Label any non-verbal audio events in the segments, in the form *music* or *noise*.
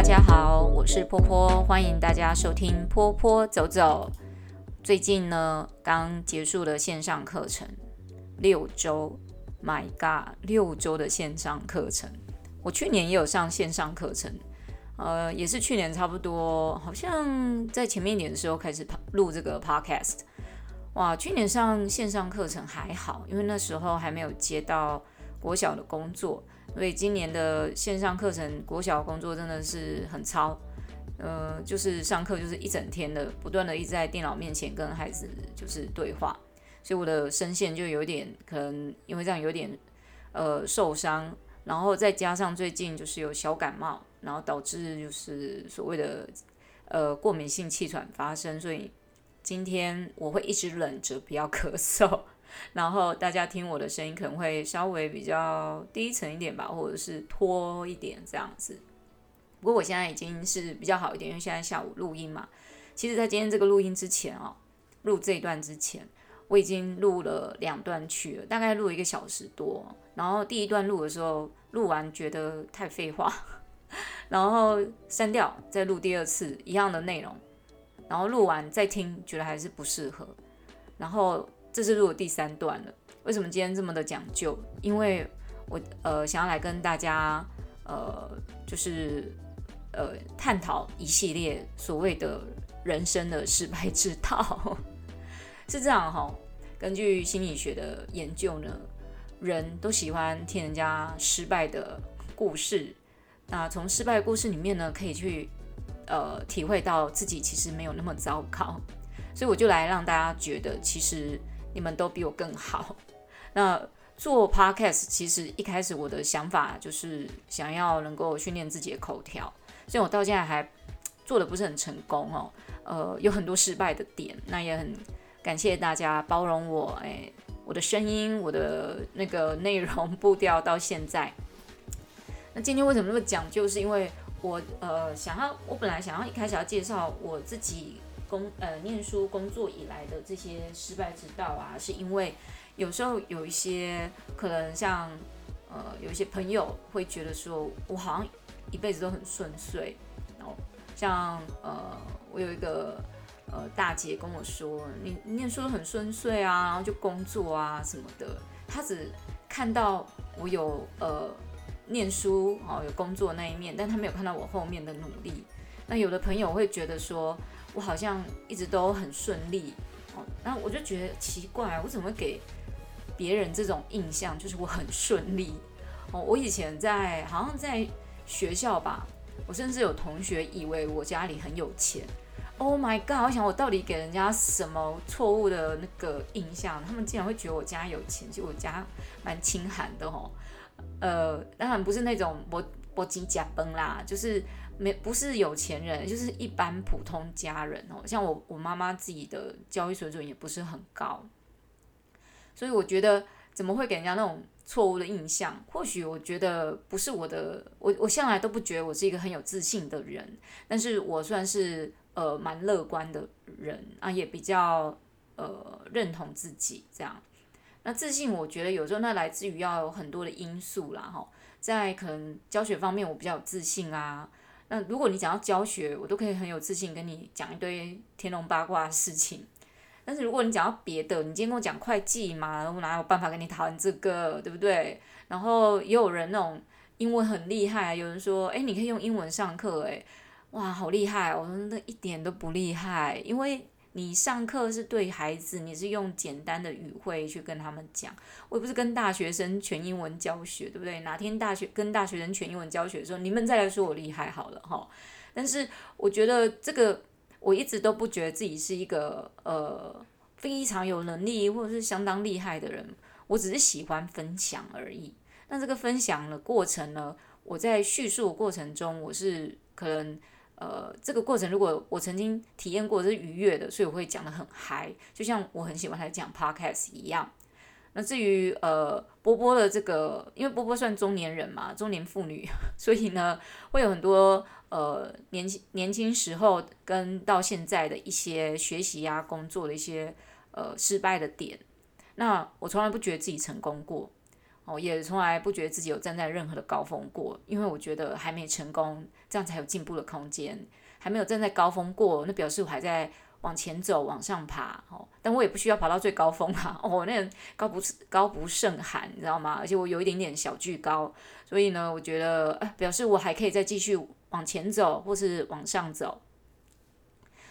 大家好，我是波波，欢迎大家收听波波走走。最近呢，刚结束了线上课程，六周，My God，六周的线上课程。我去年也有上线上课程，呃，也是去年差不多，好像在前面一点的时候开始录这个 Podcast。哇，去年上线上课程还好，因为那时候还没有接到国小的工作。所以今年的线上课程，国小工作真的是很操，呃，就是上课就是一整天的，不断的一直在电脑面前跟孩子就是对话，所以我的声线就有点可能因为这样有点呃受伤，然后再加上最近就是有小感冒，然后导致就是所谓的呃过敏性气喘发生，所以今天我会一直忍着不要咳嗽。然后大家听我的声音可能会稍微比较低沉一点吧，或者是拖一点这样子。不过我现在已经是比较好一点，因为现在下午录音嘛。其实，在今天这个录音之前哦，录这一段之前，我已经录了两段去了，大概录一个小时多。然后第一段录的时候，录完觉得太废话，*laughs* 然后删掉，再录第二次一样的内容，然后录完再听，觉得还是不适合，然后。这是录第三段了。为什么今天这么的讲究？因为我呃想要来跟大家呃就是呃探讨一系列所谓的人生的失败之道。*laughs* 是这样哈、根据心理学的研究呢，人都喜欢听人家失败的故事。那从失败故事里面呢，可以去呃体会到自己其实没有那么糟糕。所以我就来让大家觉得其实。你们都比我更好。*laughs* 那做 podcast 其实一开始我的想法就是想要能够训练自己的口条，所以我到现在还做的不是很成功哦。呃，有很多失败的点，那也很感谢大家包容我。哎，我的声音，我的那个内容步调到现在。*laughs* 那今天为什么那么讲究？是因为我呃想要，我本来想要一开始要介绍我自己。工呃，念书工作以来的这些失败之道啊，是因为有时候有一些可能像呃，有一些朋友会觉得说，我好像一辈子都很顺遂，然后像呃，我有一个呃大姐跟我说，你念书很顺遂啊，然后就工作啊什么的，她只看到我有呃念书哦，有工作那一面，但她没有看到我后面的努力。那有的朋友会觉得说。我好像一直都很顺利，哦，然后我就觉得奇怪，我怎么会给别人这种印象，就是我很顺利？哦，我以前在好像在学校吧，我甚至有同学以为我家里很有钱。Oh my god！我想我到底给人家什么错误的那个印象？他们竟然会觉得我家有钱，其实我家蛮清寒的哦。呃，当然不是那种我我金甲崩啦，就是。没不是有钱人，就是一般普通家人哦。像我我妈妈自己的教育水准也不是很高，所以我觉得怎么会给人家那种错误的印象？或许我觉得不是我的，我我向来都不觉得我是一个很有自信的人，但是我算是呃蛮乐观的人啊，也比较呃认同自己这样。那自信我觉得有时候那来自于要有很多的因素啦哈，在可能教学方面我比较有自信啊。那如果你讲到教学，我都可以很有自信跟你讲一堆天龙八卦的事情。但是如果你讲到别的，你今天跟我讲会计嘛，我哪有办法跟你讨论这个，对不对？然后也有人那种英文很厉害，有人说，哎，你可以用英文上课，哎，哇，好厉害！我说那一点都不厉害，因为。你上课是对孩子，你是用简单的语汇去跟他们讲，我也不是跟大学生全英文教学，对不对？哪天大学跟大学生全英文教学的时候，你们再来说我厉害好了哈。但是我觉得这个，我一直都不觉得自己是一个呃非常有能力或者是相当厉害的人，我只是喜欢分享而已。那这个分享的过程呢，我在叙述的过程中，我是可能。呃，这个过程如果我曾经体验过是愉悦的，所以我会讲的很嗨，就像我很喜欢来讲 podcast 一样。那至于呃波波的这个，因为波波算中年人嘛，中年妇女，所以呢会有很多呃年轻年轻时候跟到现在的一些学习啊、工作的一些呃失败的点。那我从来不觉得自己成功过。哦，也从来不觉得自己有站在任何的高峰过，因为我觉得还没成功，这样才有进步的空间。还没有站在高峰过，那表示我还在往前走，往上爬。哦，但我也不需要跑到最高峰啊。*laughs* 哦，那高不高不胜寒，你知道吗？而且我有一点点小惧高，所以呢，我觉得，呃，表示我还可以再继续往前走，或是往上走。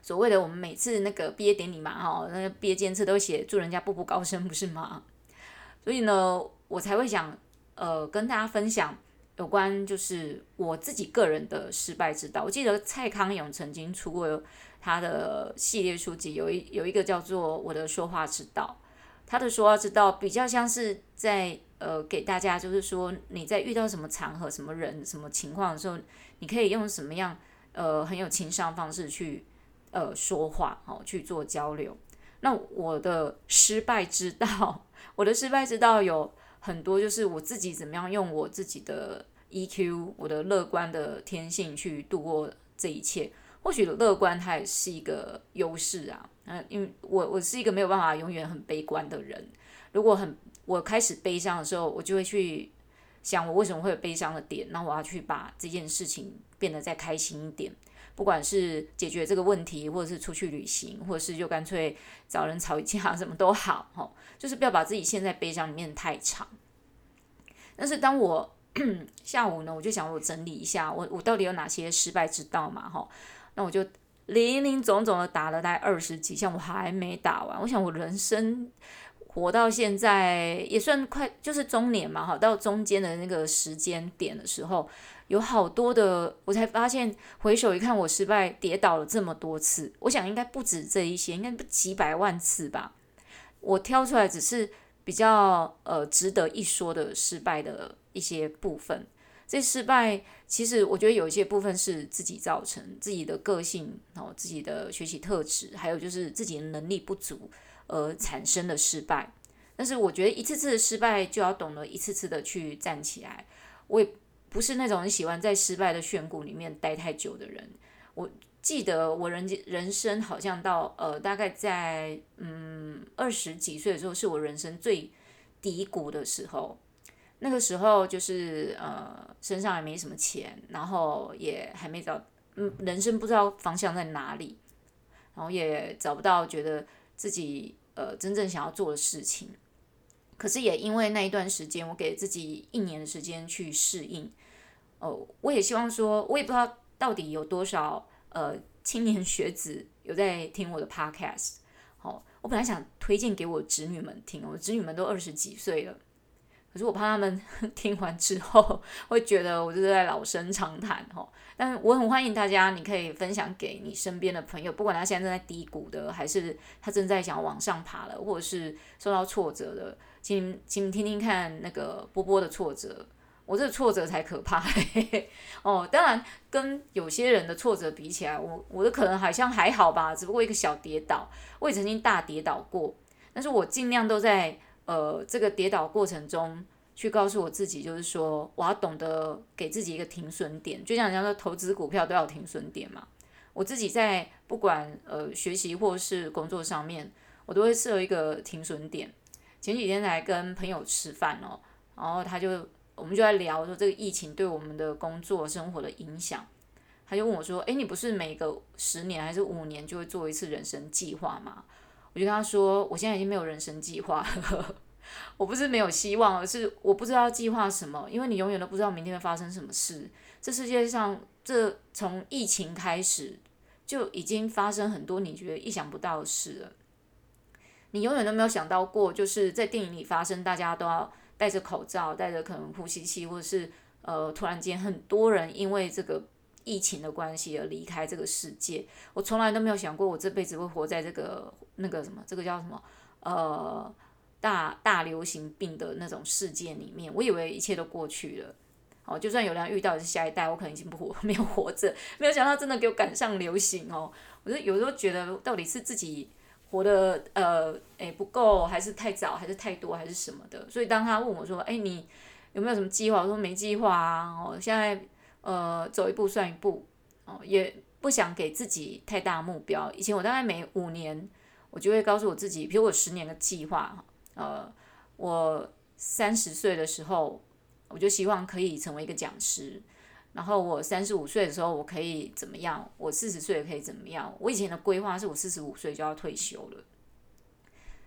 所谓的我们每次那个毕业典礼嘛，哈，那个毕业监测都写祝人家步步高升，不是吗？所以呢，我才会想，呃，跟大家分享有关就是我自己个人的失败之道。我记得蔡康永曾经出过他的系列书籍，有一有一个叫做《我的说话之道》，他的说话之道比较像是在呃给大家，就是说你在遇到什么场合、什么人、什么情况的时候，你可以用什么样呃很有情商方式去。呃，说话哦，去做交流。那我的失败之道，*laughs* 我的失败之道有很多，就是我自己怎么样用我自己的 EQ，我的乐观的天性去度过这一切。或许乐观它也是一个优势啊，嗯，因为我我是一个没有办法永远很悲观的人。如果很我开始悲伤的时候，我就会去想我为什么会有悲伤的点，那我要去把这件事情变得再开心一点。不管是解决这个问题，或者是出去旅行，或者是就干脆找人吵架，*laughs* 什么都好，吼，就是不要把自己陷在悲伤里面太长。但是当我 *clears throat* 下午呢，我就想我整理一下，我我到底有哪些失败之道嘛，吼，那我就林林总总的打了大概二十几项，我还没打完。我想我人生活到现在也算快，就是中年嘛，哈，到中间的那个时间点的时候。有好多的，我才发现，回首一看，我失败跌倒了这么多次，我想应该不止这一些，应该不几百万次吧。我挑出来只是比较呃值得一说的失败的一些部分。这失败其实我觉得有一些部分是自己造成，自己的个性，哦自己的学习特质，还有就是自己的能力不足而产生的失败。但是我觉得一次次的失败就要懂得一次次的去站起来。我也。不是那种喜欢在失败的漩涡里面待太久的人。我记得我人人生好像到呃大概在嗯二十几岁的时候，是我人生最低谷的时候。那个时候就是呃身上也没什么钱，然后也还没找嗯人生不知道方向在哪里，然后也找不到觉得自己呃真正想要做的事情。可是也因为那一段时间，我给自己一年的时间去适应。哦，我也希望说，我也不知道到底有多少呃青年学子有在听我的 podcast。哦，我本来想推荐给我侄女们听，我侄女们都二十几岁了，可是我怕他们 *laughs* 听完之后会觉得我就是在老生常谈。哦，但我很欢迎大家，你可以分享给你身边的朋友，不管他现在正在低谷的，还是他正在想要往上爬了，或者是受到挫折的。请请听听看那个波波的挫折，我这个挫折才可怕嘿嘿 *laughs* 哦。当然，跟有些人的挫折比起来，我我的可能好像还好吧，只不过一个小跌倒。我也曾经大跌倒过，但是我尽量都在呃这个跌倒过程中去告诉我自己，就是说我要懂得给自己一个停损点，就像人家说投资股票都要停损点嘛。我自己在不管呃学习或是工作上面，我都会设一个停损点。前几天才跟朋友吃饭哦，然后他就我们就在聊说这个疫情对我们的工作生活的影响，他就问我说：“诶，你不是每个十年还是五年就会做一次人生计划吗？”我就跟他说：“我现在已经没有人生计划，*laughs* 我不是没有希望，而是我不知道计划什么，因为你永远都不知道明天会发生什么事。这世界上，这从疫情开始就已经发生很多你觉得意想不到的事了。”你永远都没有想到过，就是在电影里发生，大家都要戴着口罩，戴着可能呼吸器，或者是呃，突然间很多人因为这个疫情的关系而离开这个世界。我从来都没有想过，我这辈子会活在这个那个什么，这个叫什么呃大大流行病的那种世界里面。我以为一切都过去了，哦，就算有人遇到是下一代，我可能已经不活，*laughs* 没有活着。没有想到真的给我赶上流行哦，我就有时候觉得到底是自己。活的呃，诶不够，还是太早，还是太多，还是什么的？所以当他问我说：“诶，你有没有什么计划？”我说：“没计划啊，哦，现在呃走一步算一步，哦，也不想给自己太大目标。以前我大概每五年，我就会告诉我自己，比如我十年的计划，呃，我三十岁的时候，我就希望可以成为一个讲师。然后我三十五岁的时候，我可以怎么样？我四十岁可以怎么样？我以前的规划是我四十五岁就要退休了，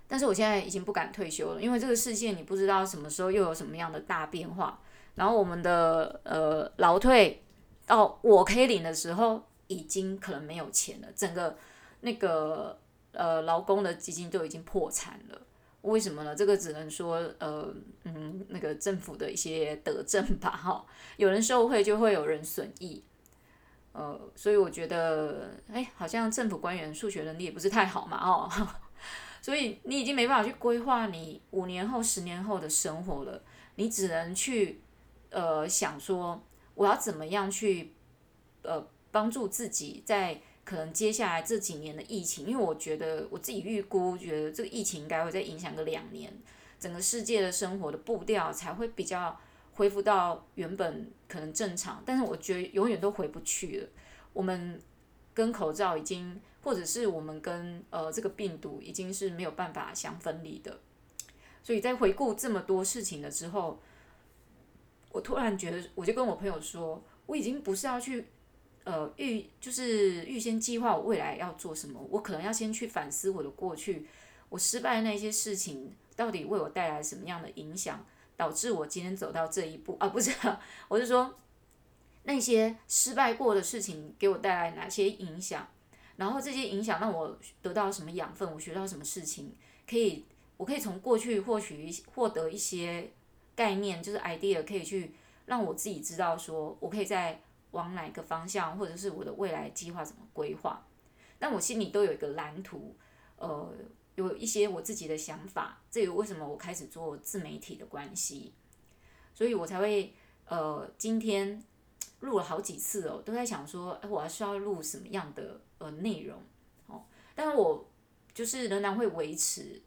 但是我现在已经不敢退休了，因为这个世界你不知道什么时候又有什么样的大变化。然后我们的呃劳退到我可以领的时候，已经可能没有钱了，整个那个呃劳工的基金都已经破产了。为什么呢？这个只能说，呃，嗯，那个政府的一些德政吧，*laughs* 哈，有人受惠就会有人损益，呃，所以我觉得，哎，好像政府官员数学能力也不是太好嘛，哦，*laughs* 所以你已经没办法去规划你五年后、十年后的生活了，你只能去，呃，想说我要怎么样去，呃，帮助自己在。可能接下来这几年的疫情，因为我觉得我自己预估，觉得这个疫情应该会再影响个两年，整个世界的生活的步调才会比较恢复到原本可能正常。但是我觉得永远都回不去了。我们跟口罩已经，或者是我们跟呃这个病毒已经是没有办法相分离的。所以在回顾这么多事情了之后，我突然觉得，我就跟我朋友说，我已经不是要去。呃，预就是预先计划我未来要做什么，我可能要先去反思我的过去，我失败的那些事情到底为我带来什么样的影响，导致我今天走到这一步 *laughs* 啊？不是，我是说那些失败过的事情给我带来哪些影响，然后这些影响让我得到什么养分，我学到什么事情，可以我可以从过去获取获得一些概念，就是 idea，可以去让我自己知道说我可以在。往哪个方向，或者是我的未来计划怎么规划？但我心里都有一个蓝图，呃，有一些我自己的想法。这个为什么我开始做自媒体的关系，所以我才会呃，今天录了好几次哦，都在想说，哎，我还需要录什么样的呃内容？哦，但是我就是仍然会维持，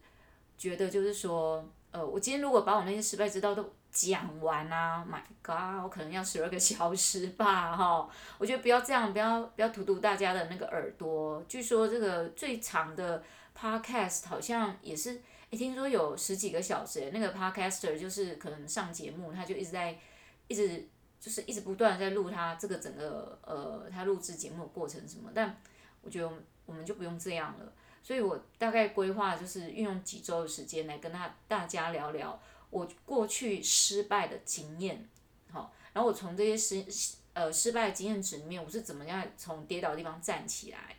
觉得就是说，呃，我今天如果把我那些失败之道都讲完啊，My God，我可能要十二个小时吧，哈，我觉得不要这样，不要不要荼毒大家的那个耳朵。据说这个最长的 Podcast 好像也是，诶，听说有十几个小时，那个 Podcaster 就是可能上节目，他就一直在，一直就是一直不断在录他这个整个呃他录制节目的过程什么，但我觉得我们就不用这样了，所以我大概规划就是运用几周的时间来跟他大家聊聊。我过去失败的经验，好，然后我从这些失呃失败的经验值里面，我是怎么样从跌倒的地方站起来？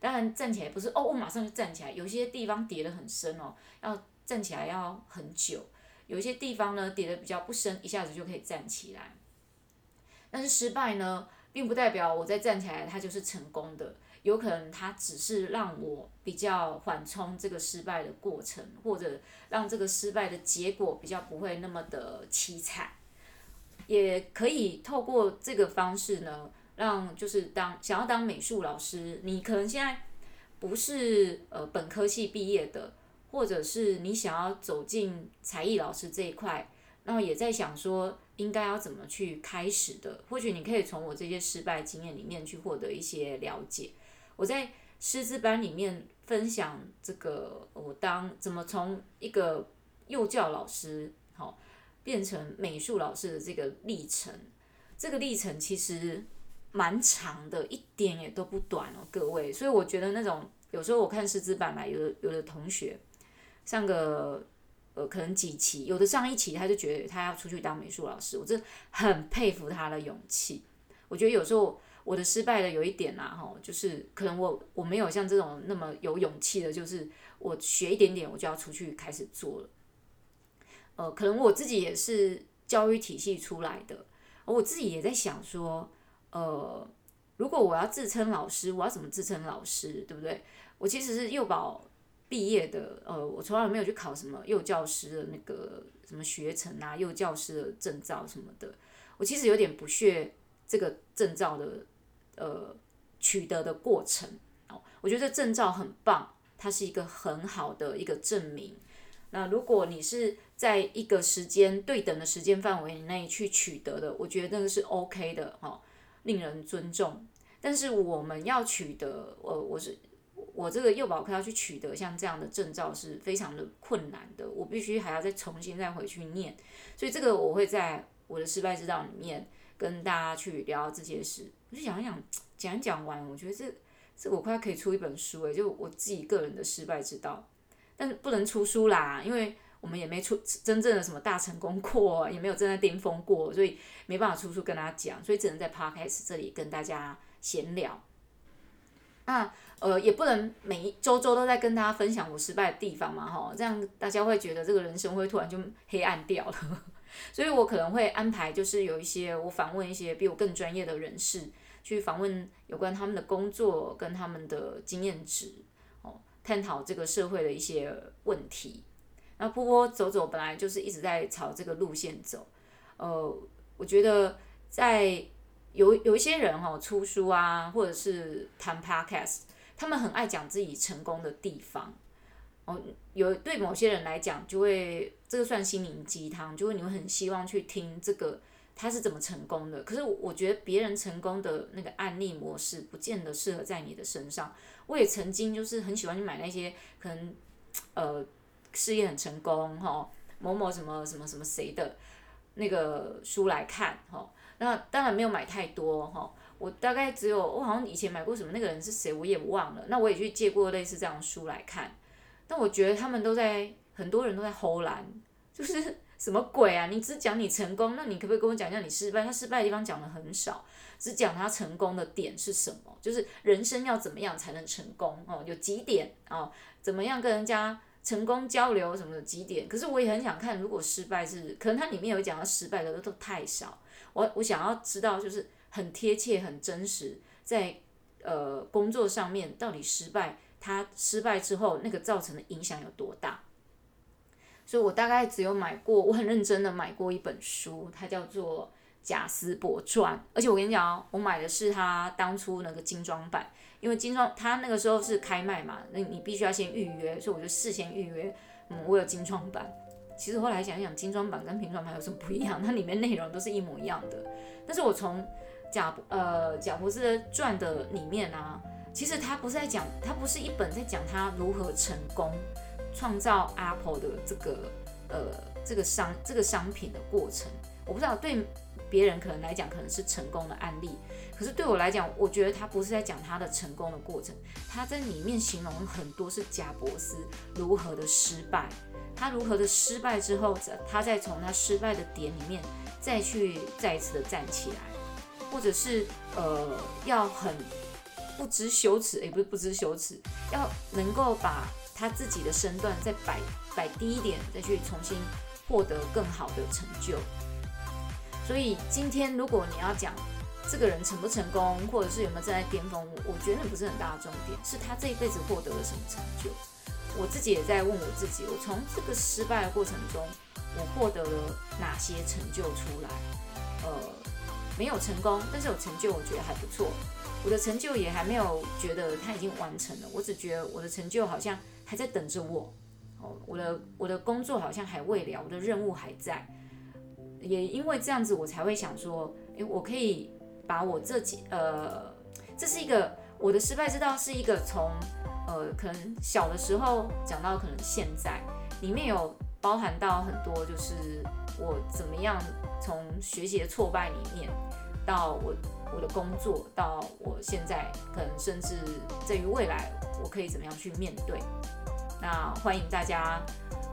当然站起来不是哦，我马上就站起来，有些地方跌得很深哦，要站起来要很久，有些地方呢跌得比较不深，一下子就可以站起来。但是失败呢，并不代表我再站起来它就是成功的。有可能它只是让我比较缓冲这个失败的过程，或者让这个失败的结果比较不会那么的凄惨，也可以透过这个方式呢，让就是当想要当美术老师，你可能现在不是呃本科系毕业的，或者是你想要走进才艺老师这一块，然后也在想说应该要怎么去开始的，或许你可以从我这些失败经验里面去获得一些了解。我在师资班里面分享这个，我当怎么从一个幼教老师好变成美术老师的这个历程，这个历程其实蛮长的，一点也都不短哦，各位。所以我觉得那种有时候我看师资班来，有的有的同学上个呃可能几期，有的上一期他就觉得他要出去当美术老师，我真的很佩服他的勇气。我觉得有时候。我的失败的有一点啦，哈，就是可能我我没有像这种那么有勇气的，就是我学一点点我就要出去开始做了。呃，可能我自己也是教育体系出来的，我自己也在想说，呃，如果我要自称老师，我要怎么自称老师，对不对？我其实是幼保毕业的，呃，我从来没有去考什么幼教师的那个什么学程啊，幼教师的证照什么的，我其实有点不屑这个证照的。呃，取得的过程哦，我觉得证照很棒，它是一个很好的一个证明。那如果你是在一个时间对等的时间范围内去取得的，我觉得那个是 OK 的哦，令人尊重。但是我们要取得，呃，我是我这个幼保科要去取得像这样的证照是非常的困难的，我必须还要再重新再回去念，所以这个我会在我的失败之道里面跟大家去聊这些事。我就想一想，讲一讲完，我觉得这这我快可以出一本书诶，就我自己个人的失败之道，但是不能出书啦，因为我们也没出真正的什么大成功过，也没有真的巅峰过，所以没办法出书跟大家讲，所以只能在 Podcast 这里跟大家闲聊。那呃，也不能每一周周都在跟大家分享我失败的地方嘛，哈，这样大家会觉得这个人生会突然就黑暗掉了。所以我可能会安排，就是有一些我访问一些比我更专业的人士，去访问有关他们的工作跟他们的经验值，哦，探讨这个社会的一些问题。那波波走走本来就是一直在朝这个路线走，呃，我觉得在。有有一些人哈、哦、出书啊，或者是谈 podcast，他们很爱讲自己成功的地方。有对某些人来讲，就会这个算心灵鸡汤，就会你会很希望去听这个他是怎么成功的。可是我觉得别人成功的那个案例模式，不见得适合在你的身上。我也曾经就是很喜欢去买那些可能呃事业很成功哈、哦，某某什么什么什么谁的那个书来看哈。哦那当然没有买太多哈，我大概只有我好像以前买过什么那个人是谁我也忘了，那我也去借过类似这样书来看，但我觉得他们都在很多人都在唬烂，就是什么鬼啊？你只讲你成功，那你可不可以跟我讲一下你失败？他失败的地方讲的很少，只讲他成功的点是什么？就是人生要怎么样才能成功哦？有几点哦？怎么样跟人家成功交流什么的几点？可是我也很想看，如果失败是可能它里面有讲到失败的都太少。我我想要知道，就是很贴切、很真实，在呃工作上面到底失败，他失败之后那个造成的影响有多大？所以我大概只有买过，我很认真的买过一本书，它叫做《贾斯伯传》，而且我跟你讲哦，我买的是他当初那个精装版，因为精装他那个时候是开卖嘛，那你必须要先预约，所以我就事先预约，嗯，我有精装版。其实后来想想，精装版跟平装版有什么不一样？它里面内容都是一模一样的。但是我从贾呃贾伯斯的传的里面啊，其实他不是在讲，他不是一本在讲他如何成功创造 Apple 的这个呃这个商这个商品的过程。我不知道对别人可能来讲可能是成功的案例，可是对我来讲，我觉得他不是在讲他的成功的过程，他在里面形容很多是贾伯斯如何的失败。他如何的失败之后，他再从他失败的点里面再去再一次的站起来，或者是呃要很不知羞耻，也不是不知羞耻，要能够把他自己的身段再摆摆低一点，再去重新获得更好的成就。所以今天如果你要讲这个人成不成功，或者是有没有站在巅峰，我觉得不是很大的重点，是他这一辈子获得了什么成就。我自己也在问我自己，我从这个失败的过程中，我获得了哪些成就出来？呃，没有成功，但是有成就，我觉得还不错。我的成就也还没有觉得它已经完成了，我只觉得我的成就好像还在等着我。哦，我的我的工作好像还未了，我的任务还在。也因为这样子，我才会想说，诶，我可以把我这几呃，这是一个我的失败之道，是一个从。呃，可能小的时候讲到可能现在，里面有包含到很多，就是我怎么样从学习的挫败里面，到我我的工作，到我现在可能甚至在于未来，我可以怎么样去面对。那欢迎大家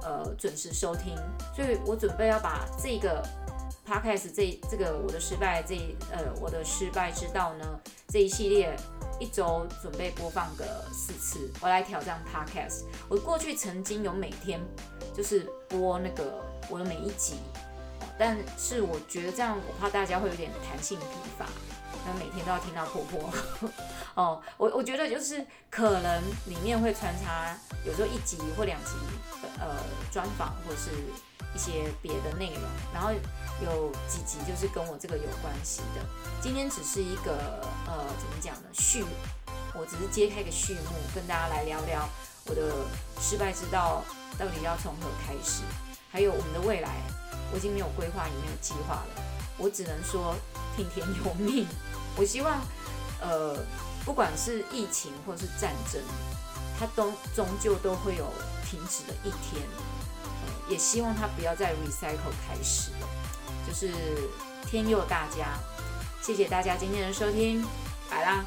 呃准时收听，所以我准备要把这个 podcast 这这个我的失败这呃我的失败之道呢这一系列。一周准备播放个四次，我来挑战 Podcast。我过去曾经有每天就是播那个我的每一集，但是我觉得这样我怕大家会有点弹性疲乏，那每天都要听到婆婆 *laughs* 哦。我我觉得就是可能里面会穿插有时候一集或两集呃专访或是一些别的内容，然后。有几集就是跟我这个有关系的。今天只是一个呃，怎么讲呢？序，我只是揭开一个序幕，跟大家来聊聊我的失败之道到底要从何开始，还有我们的未来，我已经没有规划，也没有计划了。我只能说听天由命。我希望呃，不管是疫情或是战争，它都终究都会有停止的一天。也希望它不要再 recycle 开始了。就是天佑大家，谢谢大家今天的收听，拜啦。